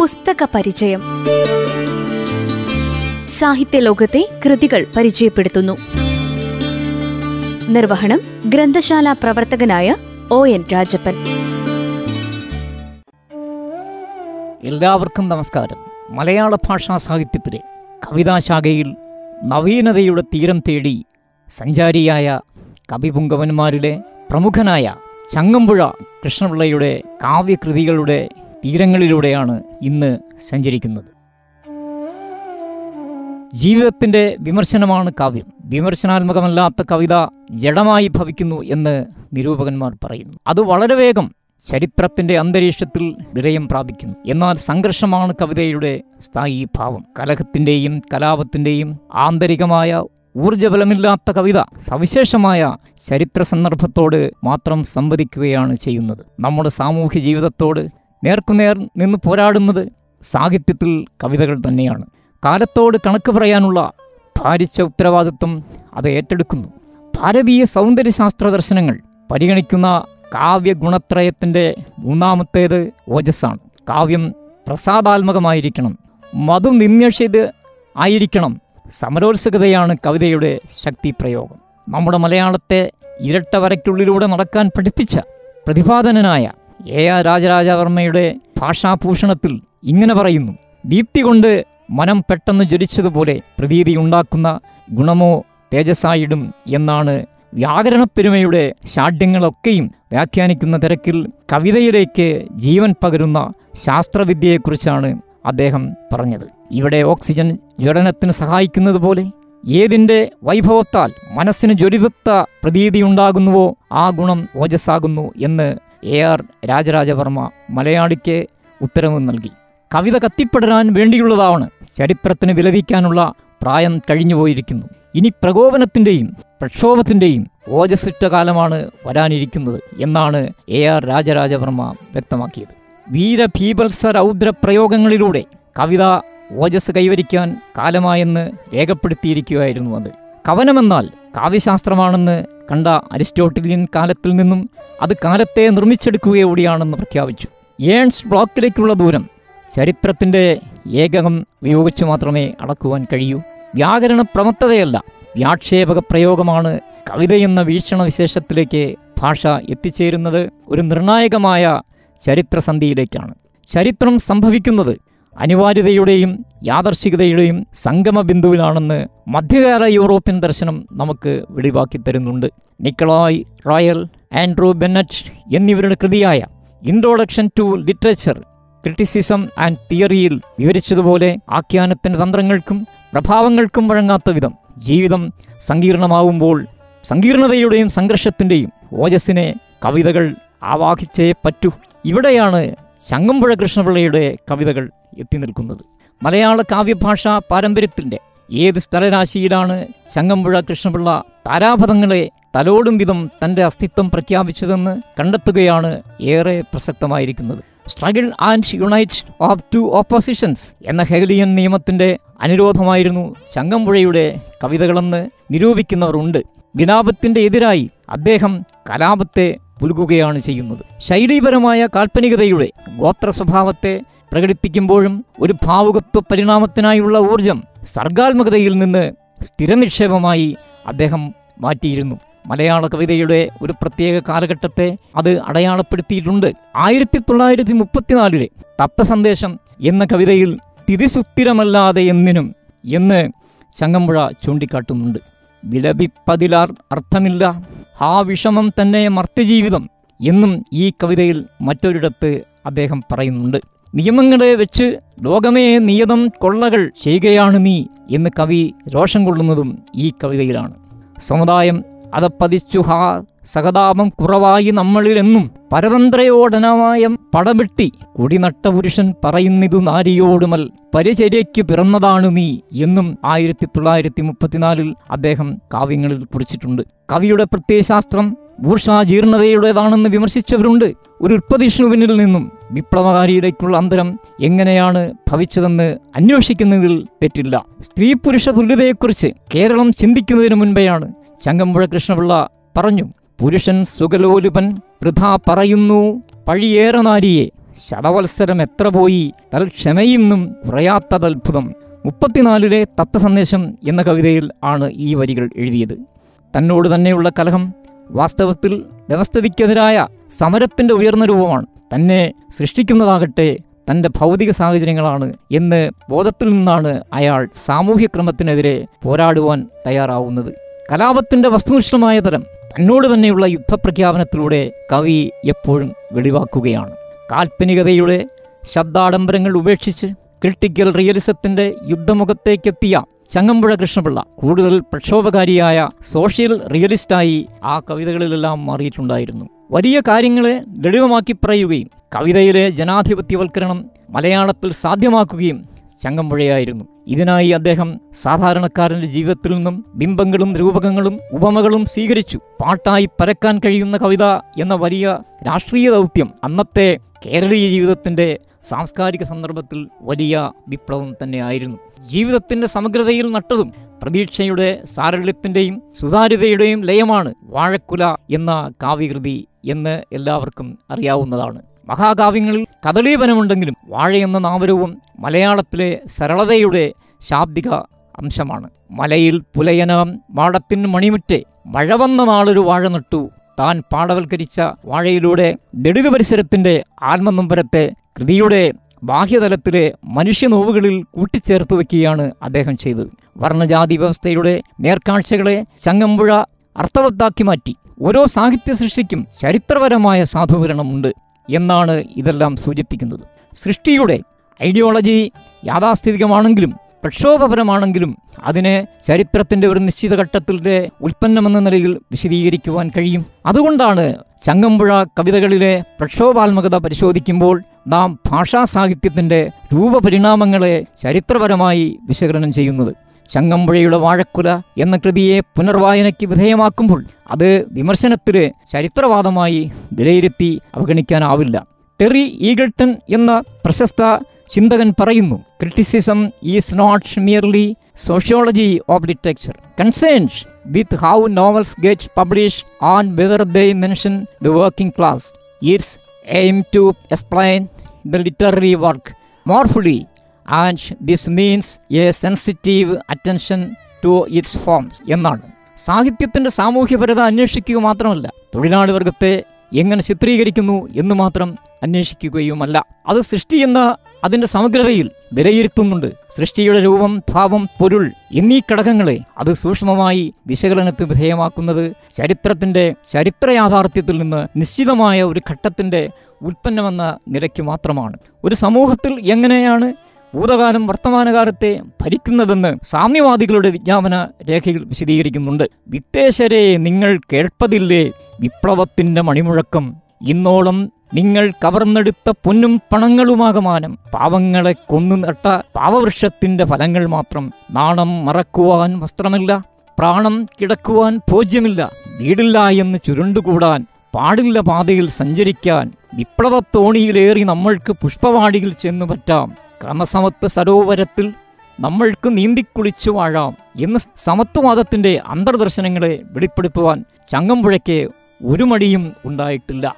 പുസ്തക പരിചയം. സാഹിത്യ ലോകത്തെ കൃതികൾ പരിചയപ്പെടുത്തുന്നു. നിർവഹണം ഗ്രന്ഥശാല പ്രവർത്തകനായ ഒ എൻ രാജപ്പൻ. എല്ലാവർക്കും നമസ്കാരം. മലയാള ഭാഷാ സാഹിത്യത്തിലെ കവിതാശാഖയിൽ നവീനതയുടെ തീരം തേടി സഞ്ചാരിയായ കവിപുങ്കവന്മാരിലെ പ്രമുഖനായ ചങ്ങമ്പുഴ കൃഷ്ണപിള്ളയുടെ കാവ്യകൃതികളുടെ തീരങ്ങളിലൂടെയാണ് ഇന്ന് സഞ്ചരിക്കുന്നത്. ജീവിതത്തിന്റെ വിമർശനമാണ് കാവ്യം. വിമർശനാത്മകമല്ലാത്ത കവിത ജഡമായി ഭവിക്കുന്നു എന്ന് നിരൂപകന്മാർ പറയുന്നു. അത് വളരെ വേഗം ചരിത്രത്തിന്റെ അന്തരീക്ഷത്തിൽ വിലയം പ്രാപിക്കുന്നു. എന്നാൽ സംഘർഷമാണ് കവിതയുടെ സ്ഥായി ഭാവം. കലഹത്തിന്റെയും കലാപത്തിന്റെയും ആന്തരികമായ ഊർജബലമില്ലാത്ത കവിത സവിശേഷമായ ചരിത്ര സന്ദർഭത്തോട് മാത്രം സംവദിക്കുകയാണ് ചെയ്യുന്നത്. നമ്മുടെ സാമൂഹ്യ ജീവിതത്തോട് നേർക്കുനേർ നിന്ന് പോരാടുന്നത് സാഹിത്യത്തിൽ കവിതകൾ തന്നെയാണ്. കാലത്തോട് കണക്ക് പറയാനുള്ള ഭാരിച്ച ഉത്തരവാദിത്വം അത് ഏറ്റെടുക്കുന്നു. ഭാരതീയ സൗന്ദര്യശാസ്ത്ര ദർശനങ്ങൾ പരിഗണിക്കുന്ന കാവ്യഗുണത്രയത്തിന്റെ മൂന്നാമത്തേത് ഓജസ്സാണ്. കാവ്യം പ്രസാദാത്മകമായിരിക്കണം. മധു നിന്യഷിത് ആയിരിക്കണം. സമരോത്സുകതയാണ് കവിതയുടെ ശക്തി പ്രയോഗം നമ്മുടെ മലയാളത്തെ ഇരട്ട വരയ്ക്കുള്ളിലൂടെ നടക്കാൻ പഠിപ്പിച്ച പ്രതിപാദനനായ എ ആർ രാജരാജവർമ്മയുടെ ഭാഷാഭൂഷണത്തിൽ ഇങ്ങനെ പറയുന്നു. ദീപ്തി കൊണ്ട് മനം പെട്ടെന്ന് ജ്വലിച്ചതുപോലെ പ്രതീതി ഉണ്ടാക്കുന്ന ഗുണമോ തേജസ്സായിടും എന്നാണ് വ്യാകരണപ്പെരുമയുടെ ഷാഢ്യങ്ങളൊക്കെയും വ്യാഖ്യാനിക്കുന്ന തിരക്കിൽ കവിതയിലേക്ക് ജീവൻ പകരുന്ന ശാസ്ത്രവിദ്യയെക്കുറിച്ചാണ് അദ്ദേഹം പറഞ്ഞത്. ഇവിടെ ഓക്സിജൻ ജ്വലനത്തിന് സഹായിക്കുന്നത് പോലെ ഏതിന്റെ വൈഭവത്താൽ മനസ്സിന് ജ്വലിതത്ത പ്രതീതിയുണ്ടാകുന്നുവോ ആ ഗുണം ഓജസ്സാകുന്നു എന്ന് എ ആർ രാജരാജവർമ്മ മലയാളിക്ക് ഉത്തരവ് നൽകി. കവിത കത്തിപ്പെടാൻ വേണ്ടിയുള്ളതാണ് ചരിത്രത്തിന് വിലപിക്കാനുള്ള പ്രായം കഴിഞ്ഞുപോയിരിക്കുന്നു ഇനി പ്രകോപനത്തിന്റെയും പ്രക്ഷോഭത്തിന്റെയും ഓജസ്സുറ്റ കാലമാണ് വരാനിരിക്കുന്നത് എന്നാണ് എ ആർ രാജരാജവർമ്മ വ്യക്തമാക്കിയത്. വീരഭീപത്സ രൗദ്ര പ്രയോഗങ്ങളിലൂടെ കവിത ഓജസ് കൈവരിക്കാൻ കാലമായെന്ന് രേഖപ്പെടുത്തിയിരിക്കുകയായിരുന്നു അത്. കവനമെന്നാൽ കാവ്യശാസ്ത്രമാണെന്ന് കണ്ട അരിസ്റ്റോട്ടിലിയൻ കാലത്തിൽ നിന്നും അത് കാലത്തെ നിർമ്മിച്ചെടുക്കുകയോടിയാണെന്ന് പ്രഖ്യാപിച്ചു. ഏൺസ് ബ്ലോക്കിലേക്കുള്ള ദൂരം ചരിത്രത്തിന്റെ ഏകകം ഉപയോഗിച്ചു മാത്രമേ അളക്കുവാൻ കഴിയൂ. വ്യാകരണ പ്രമത്തതയല്ല വ്യാക്ഷേപക പ്രയോഗമാണ് കവിതയെന്ന വീക്ഷണവിശേഷത്തിലേക്ക് ഭാഷ എത്തിച്ചേരുന്നത് ഒരു നിർണായകമായ ചരിത്രസന്ധിയിലേക്കാണ്. ചരിത്രം സംഭവിക്കുന്നത് അനിവാര്യതയുടെയും യാദർശികതയുടെയും സംഗമ ബിന്ദുവിലാണെന്ന് മധ്യകാല യൂറോപ്യൻ ദർശനം നമുക്ക് വെളിവാക്കി തരുന്നുണ്ട്. നിക്കളോയ് റോയൽ ആൻഡ്രൂ ബെന്നറ്റ് എന്നിവരുടെ കൃതിയായ introduction to literature criticism and തിയറിയിൽ വിവരിച്ചതുപോലെ ആഖ്യാനത്തിന്റെ തന്ത്രങ്ങൾക്കും പ്രഭാവങ്ങൾക്കും വഴങ്ങാത്ത വിധം ജീവിതം സങ്കീർണമാവുമ്പോൾ സങ്കീർണതയുടെയും സംഘർഷത്തിന്റെയും ഓജസ്സിനെ കവിതകൾ ആവാഹിച്ചേ പറ്റൂ. ഇവിടെയാണ് ചങ്ങമ്പുഴ കൃഷ്ണപിള്ളയുടെ കവിതകൾ എത്തി നിൽക്കുന്നത്. മലയാള കാവ്യഭാഷ പാരമ്പര്യത്തിന്റെ ഏത് സ്ഥലരാശിയിലാണ് ചങ്ങമ്പുഴ കൃഷ്ണപിള്ള താരാപഥങ്ങളെ തലോടും വിധം തന്റെ അസ്തിത്വം പ്രഖ്യാപിച്ചതെന്ന് കണ്ടെത്തുകയാണ് ഏറെ പ്രസക്തമായിരിക്കുന്നത്. Struggle and unite of two oppositions എന്ന ഹെഗലിയൻ നിയമത്തിന്റെ അനുരോധമായിരുന്നു ചങ്ങമ്പുഴയുടെ കവിതകളെന്ന് നിരൂപിക്കുന്നവരുണ്ട് വിലാപത്തിന്റെ എതിരായി അദ്ദേഹം കലാപത്തെ പുലുകുകയാണ് ചെയ്യുന്നത്. ശൈലീപരമായ കാൽപ്പനികതയുടെ ഗോത്ര സ്വഭാവത്തെ പ്രകടിപ്പിക്കുമ്പോഴും ഒരു ഭാവുകത്വ പരിണാമത്തിനായുള്ള ഊർജം സർഗാത്മകതയിൽ നിന്ന് സ്ഥിരനിക്ഷേപമായി അദ്ദേഹം മാറ്റിയിരുന്നു. മലയാള കവിതയുടെ ഒരു പ്രത്യേക കാലഘട്ടത്തെ അത് അടയാളപ്പെടുത്തിയിട്ടുണ്ട്. ആയിരത്തി തൊള്ളായിരത്തി മുപ്പത്തിനാലിലെ തത്വസന്ദേശം എന്ന കവിതയിൽ തിരിസുത്തിരമല്ലാതെ എന്നിനും എന്ന് ചങ്ങമ്പുഴ ചൂണ്ടിക്കാട്ടുന്നുണ്ട്. വിലപിപ്പതിലാർ അർത്ഥമില്ല. ആ വിഷമം തന്നെ മർത്യജീവിതം എന്നും ഈ കവിതയിൽ മറ്റൊരിടത്ത് അദ്ദേഹം പറയുന്നുണ്ട്. നിയമങ്ങളെ വെച്ച് ലോകമേ നിയതം കൊള്ളകൾ ചെയ്യുകയാണ് നീ എന്ന് കവി രോഷം കൊള്ളുന്നതും ഈ കവിതയിലാണ്. സമുദായം അതപ്പതിച്ചു ഹാ സഹതാപം കുറവായി നമ്മളിലെന്നും പരതന്ത്രയോടനമായ പടവെട്ടി കുടിനട്ട പുരുഷൻ പറയുന്നിതു നാരിയോടുമൽ പരിചര്യയ്ക്ക് പിറന്നതാണ് നീ എന്നും ആയിരത്തി തൊള്ളായിരത്തി മുപ്പത്തിനാലിൽ അദ്ദേഹം കാവ്യങ്ങളിൽ കുറിച്ചിട്ടുണ്ട്. കവിയുടെ പ്രത്യയശാസ്ത്രം ഭൂഷാജീർണതയുടേതാണെന്ന് വിമർശിച്ചവരുണ്ട്. ഒരു ഉൽപ്പതിഷ്ണുവിനിൽ നിന്നും വിപ്ലവകാരിയിലേക്കുള്ള അന്തരം എങ്ങനെയാണ് ഭവിച്ചതെന്ന് അന്വേഷിക്കുന്നതിൽ തെറ്റില്ല. സ്ത്രീ പുരുഷ തുല്യതയെക്കുറിച്ച് കേരളം ചിന്തിക്കുന്നതിന് മുൻപെയാണ് ചങ്ങമ്പുഴ കൃഷ്ണപിള്ള പറഞ്ഞു പുരുഷൻ സുഗലോലുപൻ വൃഥാ പറയുന്നു പഴിയേറെ നാരിയെ ശതവത്സരം എത്ര പോയി തൽ ക്ഷമയിന്നും കുറയാത്തതത്ഭുതം മുപ്പത്തിനാലിലെ തത്വസന്ദേശം എന്ന കവിതയിൽ ആണ് ഈ വരികൾ എഴുതിയത്. തന്നോട് തന്നെയുള്ള കലഹം വാസ്തവത്തിൽ വ്യവസ്ഥിതിക്കെതിരായ സമരത്തിന്റെ ഉയർന്ന രൂപമാണ്. തന്നെ സൃഷ്ടിക്കുന്നതാകട്ടെ തന്റെ ഭൗതിക സാഹചര്യങ്ങളാണ് എന്ന് ബോധത്തിൽ നിന്നാണ് അയാൾ സാമൂഹ്യക്രമത്തിനെതിരെ പോരാടുവാൻ തയ്യാറാവുന്നത്. കലാപത്തിന്റെ വസ്തുനിഷ്ഠമായ തലം തന്നോട് തന്നെയുള്ള യുദ്ധപ്രഖ്യാപനത്തിലൂടെ കവി എപ്പോഴും വെളിവാക്കുകയാണ്. കാൽപ്പനികതയുടെ ശബ്ദാഡംബരങ്ങൾ ഉപേക്ഷിച്ച് ക്രിട്ടിക്കൽ റിയലിസത്തിന്റെ യുദ്ധമുഖത്തേക്കെത്തിയ ചങ്ങമ്പുഴ കൃഷ്ണപിള്ള കൂടുതൽ പ്രക്ഷോഭകാരിയായ സോഷ്യൽ റിയലിസ്റ്റായി ആ കവിതകളിലെല്ലാം മാറിയിട്ടുണ്ടായിരുന്നു. വലിയ കാര്യങ്ങളെ ലളിതമാക്കി പറയുകയും കവിതയിലെ ജനാധിപത്യവൽക്കരണം മലയാളത്തിൽ സാധ്യമാക്കുകയും ചങ്ങമ്പുഴയായിരുന്നു. ഇതിനായി അദ്ദേഹം സാധാരണക്കാരന്റെ ജീവിതത്തിൽ നിന്നും ബിംബങ്ങളും രൂപകങ്ങളും ഉപമകളും സ്വീകരിച്ചു. പാട്ടായി പരക്കാൻ കഴിയുന്ന കവിത എന്ന വലിയ രാഷ്ട്രീയ ദൗത്യം അന്നത്തെ കേരളീയ ജീവിതത്തിന്റെ സാംസ്കാരിക സന്ദർഭത്തിൽ വലിയ വിപ്ലവം തന്നെയായിരുന്നു. ജീവിതത്തിന്റെ സമഗ്രതയിൽ നട്ടതും പ്രതീക്ഷയുടെ സാരള്യത്തിന്റെയും സുതാര്യതയുടെയും ലയമാണ് വാഴക്കുല എന്ന കാവ്യകൃതി എന്ന് എല്ലാവർക്കും അറിയാവുന്നതാണ്. മഹാകാവ്യങ്ങളിൽ കദളീപനമുണ്ടെങ്കിലും വാഴ എന്ന നാവരവും മലയാളത്തിലെ സരളതയുടെ ശാബ്ദിക അംശമാണ്. മലയിൽ പുലയനം മാടത്തിൻ മണിമുറ്റെ മഴ വന്ന നാളൊരു വാഴ നട്ടു. താൻ പാടവൽക്കരിച്ച വാഴയിലൂടെ ദളിത് പരിസരത്തിന്റെ ആത്മനമ്പരത്തെ കൃതിയുടെ ബാഹ്യതലത്തിലെ മനുഷ്യനോവുകളിൽ കൂട്ടിച്ചേർത്ത് വയ്ക്കുകയാണ് അദ്ദേഹം ചെയ്തത്. വർണജാതി വ്യവസ്ഥയുടെ നേർക്കാഴ്ചകളെ ചങ്ങമ്പുഴ അർത്ഥവത്താക്കി മാറ്റി. ഓരോ സാഹിത്യ സൃഷ്ടിക്കും ചരിത്രപരമായ സാധൂകരണമുണ്ട്. എന്നാണ് ഇതെല്ലാം സൂചിപ്പിക്കുന്നത്. സൃഷ്ടിയുടെ ഐഡിയോളജി യാഥാസ്ഥിതികമാണെങ്കിലും പ്രക്ഷോഭപരമാണെങ്കിലും അതിനെ ചരിത്രത്തിന്റെ ഒരു നിശ്ചിത ഘട്ടത്തിന്റെ ഉൽപ്പന്നമെന്ന നിലയിൽ വിശദീകരിക്കുവാൻ കഴിയും. അതുകൊണ്ടാണ് ചങ്ങമ്പുഴ കവിതകളിലെ പ്രക്ഷോഭാത്മകത പരിശോധിക്കുമ്പോൾ നാം ഭാഷാ സാഹിത്യത്തിന്റെ രൂപപരിണാമങ്ങളെ ചരിത്രപരമായി വിശകലനം ചെയ്യുന്നത്. ചങ്ങമ്പുഴയുടെ വാഴക്കുല എന്ന കൃതിയെ പുനർവായനയ്ക്ക് വിധേയമാക്കുമ്പോൾ അത് വിമർശനത്തിന് ചരിത്രവാദമായി വിലയിരുത്തി അവഗണിക്കാനാവില്ല. ടെറി ഈഗൾട്ടൺ എന്ന പ്രശസ്ത ചിന്തകൻ പറയുന്നു criticism is not merely sociology of literature concerns with how novels get publish on whether they mention the working class it's aim to explain the literary work more fully and this means a sensitive attention to its forms എന്നാണ്. സാഹിത്യത്തിന്റെ സാമൂഹ്യപരത അന്വേഷിക്കുക മാത്രമല്ല തൊഴിലാളി വർഗത്തെ എങ്ങനെ ചിത്രീകരിക്കുന്നു എന്ന് മാത്രം അന്വേഷിക്കുകയുമല്ല. അത് സൃഷ്ടി എന്ന അതിന്റെ സമഗ്രതയിൽ വിലയിരുത്തുന്നുണ്ട്. സൃഷ്ടിയുടെ രൂപം ഭാവം പൊരുൾ എന്നീ ഘടകങ്ങളെ അത് സൂക്ഷ്മമായി വിശകലനത്തിന് വിധേയമാക്കുന്നത് ചരിത്രത്തിന്റെ ചരിത്ര യാഥാർത്ഥ്യത്തിൽ നിന്ന് നിശ്ചിതമായ ഒരു ഘട്ടത്തിന്റെ ഉൽപ്പന്നമെന്ന നിലയ്ക്ക് മാത്രമാണ്. ഒരു സമൂഹത്തിൽ എങ്ങനെയാണ് ഭൂതകാലം വർത്തമാനകാലത്തെ ഭരിക്കുന്നതെന്ന് സാമ്യവാദികളുടെ വിജ്ഞാപന രേഖയിൽ വിശദീകരിക്കുന്നുണ്ട്. വിത്തേശരെ നിങ്ങൾ കേൾപ്പതില്ലേ? വിപ്ലവത്തിന്റെ മണിമുഴക്കം. ഇന്നോളം നിങ്ങൾ കവർന്നെടുത്ത പൊന്നും പണങ്ങളുമാകമാനം പാവങ്ങളെ കൊന്നു നട്ട പാവവൃക്ഷത്തിന്റെ ഫലങ്ങൾ മാത്രം. നാണം മറക്കുവാൻ വസ്ത്രമില്ല. പ്രാണം കിടക്കുവാൻ ഭോജ്യമില്ല. വീടില്ല എന്ന് ചുരുണ്ടുകൂടാൻ പാടില്ല പാതയിൽ സഞ്ചരിക്കാൻ. വിപ്ലവത്തോണിയിലേറി നമ്മൾക്ക് പുഷ്പവാടിയിൽ ചെന്നു പറ്റാം. ക്രമസമത്വ സരോവരത്തിൽ നമ്മൾക്ക് നീന്തിക്കുളിച്ചു വാഴാം എന്ന് സമത്വവാദത്തിന്റെ അന്തർദർശനങ്ങളെ വെളിപ്പെടുത്തുവാൻ ചങ്ങമ്പുഴയ്ക്ക് ഒരു മടിയും ഉണ്ടായിട്ടില്ല.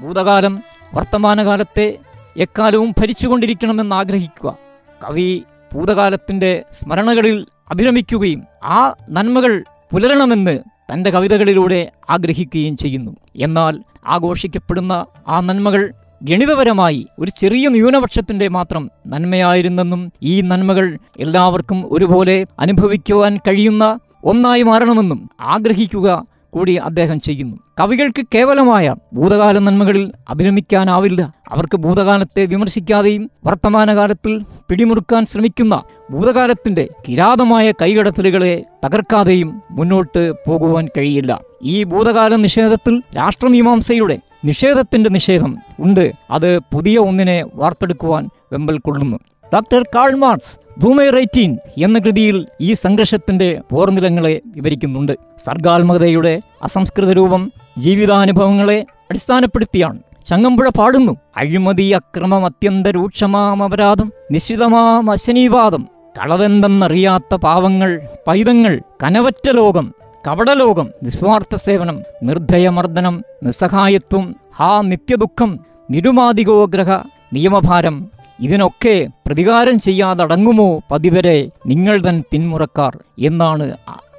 ഭൂതകാലം വർത്തമാനകാലത്തെ എക്കാലവും ഭരിച്ചുകൊണ്ടിരിക്കണമെന്ന് ആഗ്രഹിക്കുക കവി ഭൂതകാലത്തിന്റെ സ്മരണകളിൽ അഭിരമിക്കുകയും ആ നന്മകൾ പുലരണമെന്ന് തന്റെ കവിതകളിലൂടെ ആഗ്രഹിക്കുകയും ചെയ്യുന്നു. എന്നാൽ ആഘോഷിക്കപ്പെടുന്ന ആ നന്മകൾ ഗണിതപരമായി ഒരു ചെറിയ ന്യൂനപക്ഷത്തിന്റെ മാത്രം നന്മയായിരുന്നെന്നും ഈ നന്മകൾ എല്ലാവർക്കും ഒരുപോലെ അനുഭവിക്കുവാൻ കഴിയുന്ന ഒന്നായി മാറണമെന്നും ആഗ്രഹിക്കുക കൂടി അദ്ദേഹം ചെയ്യുന്നു. കവികൾക്ക് കേവലമായ ഭൂതകാല നന്മകളിൽ അഭിരമിക്കാനാവില്ല അവർക്ക് ഭൂതകാലത്തെ വിമർശിക്കാതെയും വർത്തമാനകാലത്തിൽ പിടിമുറുക്കാൻ ശ്രമിക്കുന്ന ഭൂതകാലത്തിന്റെ കിരാതമായ കൈകടത്തലുകളെ തകർക്കാതെയും മുന്നോട്ട് പോകുവാൻ കഴിയില്ല. ഈ ഭൂതകാല നിഷേധത്തിൽ രാഷ്ട്രമീമാംസയുടെ നിഷേധത്തിന്റെ നിഷേധം ഉണ്ട്. അത് പുതിയ ഒന്നിനെ വാർത്തെടുക്കുവാൻ വെമ്പൽ കൊള്ളുന്നു. ഡോക്ടർ കാൾ മാർക്സ് ഭൂമി റൈറ്റീൻ എന്ന കൃതിയിൽ ഈ സംഘർഷത്തിന്റെ പോർനിലങ്ങളെ വിവരിക്കുന്നുണ്ട്. സർഗാത്മകതയുടെ അസംസ്കൃത രൂപം ജീവിതാനുഭവങ്ങളെ അടിസ്ഥാനപ്പെടുത്തിയാണ്. ചങ്ങമ്പുഴ പാടുന്നു. അഴിമതി അക്രമം അത്യന്ത രൂക്ഷമാം അപരാധം നിശ്ചിതമാം അശനീവാദം കളവെന്തെന്നറിയാത്ത പാവങ്ങൾ പൈതങ്ങൾ കനവറ്റ ലോകം കപടലോകം നിസ്വാർത്ഥ സേവനം നിർദ്ധയമർദ്ദനം നിസ്സഹായത്വം ഹാ നിത്യദുഃഖം നിരുമാതികോഗ്രഹ നിയമഭാരം ഇതിനൊക്കെ പ്രതികാരം ചെയ്യാതടങ്ങുമോ പതിവരെ നിങ്ങൾ തൻ പിന്മുറക്കാർ എന്നാണ്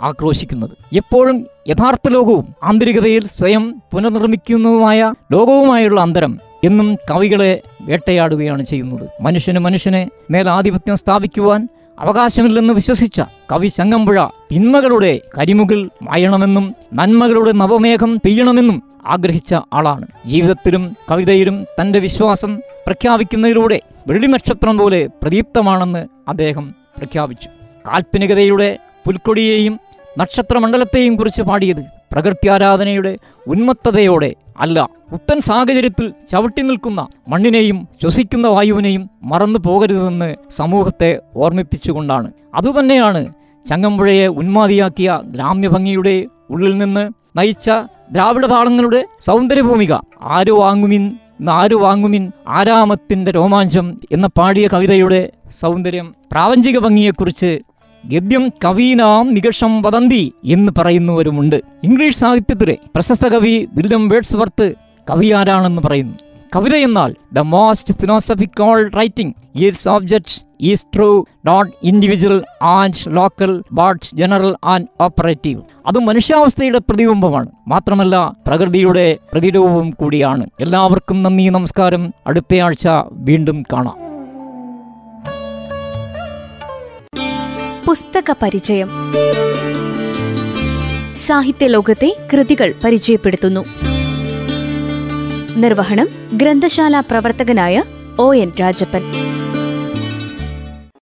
ആക്രോശിക്കുന്നത്. എപ്പോഴും യഥാർത്ഥ ലോകവും ആന്തരികതയിൽ സ്വയം പുനർനിർമ്മിക്കുന്നതുമായ ലോകവുമായുള്ള അന്തരം എന്നും കവികളെ വേട്ടയാടുകയാണ് ചെയ്യുന്നത്. മനുഷ്യന് മനുഷ്യനെ മേലാധിപത്യം സ്ഥാപിക്കുവാൻ അവകാശമില്ലെന്ന് വിശ്വസിച്ച കവി ചങ്ങമ്പുഴ തിന്മകളുടെ കരിമുകിൽ മായണമെന്നും നന്മകളുടെ നവമേഘം പെയ്യണമെന്നും ആഗ്രഹിച്ച ആളാണ്. ജീവിതത്തിലും കവിതയിലും തന്റെ വിശ്വാസം പ്രഖ്യാപിക്കുന്നതിലൂടെ വെള്ളിനക്ഷത്രം പോലെ പ്രദീപ്തമാണെന്ന് അദ്ദേഹം പ്രഖ്യാപിച്ചു. കാൽപ്പനികതയുടെ പുൽക്കൊടിയെയും നക്ഷത്രമണ്ഡലത്തെയും കുറിച്ച് പാടിയത് പ്രകൃത്യാരാധനയുടെ ഉന്മത്തതയോടെ അല്ല പുത്തൻ സാഹചര്യത്തിൽ ചവിട്ടി നിൽക്കുന്ന മണ്ണിനെയും ശ്വസിക്കുന്ന വായുവിനെയും മറന്നു പോകരുതെന്ന് സമൂഹത്തെ ഓർമ്മിപ്പിച്ചുകൊണ്ടാണ്. അതുതന്നെയാണ് ചങ്ങമ്പുഴയെ ഉന്മാതിയാക്കിയ ഗ്രാമ്യഭംഗിയുടെ ഉള്ളിൽ നിന്ന് നയിച്ച ദ്രാവിഡ താളങ്ങളുടെ സൗന്ദര്യഭൂമിക. ആരു വാങ്ങുമിൻ ആരു വാങ്ങുമിൻ ആരാമത്തിന്റെ രോമാഞ്ചം എന്ന പാടിയ കവിതയുടെ സൗന്ദര്യം പ്രാപഞ്ചിക ഭംഗിയെക്കുറിച്ച് ഗദ്യം കവീനാം നികഷം വദന്തി എന്ന് പറയുന്നവരുമുണ്ട്. ഇംഗ്ലീഷ് സാഹിത്യത്തിലെ പ്രശസ്ത കവി വില്യം വേഡ്സ്വർത്ത് കവി ആരാണെന്ന് പറയുന്നു. കവിത എന്നാൽ the most philosophical writing is object is true not individual and local but general and operative അത് മനുഷ്യാവസ്ഥയുടെ പ്രതിബിംബമാണ്. മാത്രമല്ല പ്രകൃതിയുടെ പ്രതിരൂപവും കൂടിയാണ്. എല്ലാവർക്കും നന്ദി നമസ്കാരം. അടുത്തയാഴ്ച വീണ്ടും കാണാം. പുസ്തക പരിചയം. സാഹിത്യ ലോകത്തെ കൃതികൾ പരിചയപ്പെടുത്തുന്നു. നിർവഹണം ഗ്രന്ഥശാല പ്രവർത്തകനായ ഒ എൻ രാജപ്പൻ.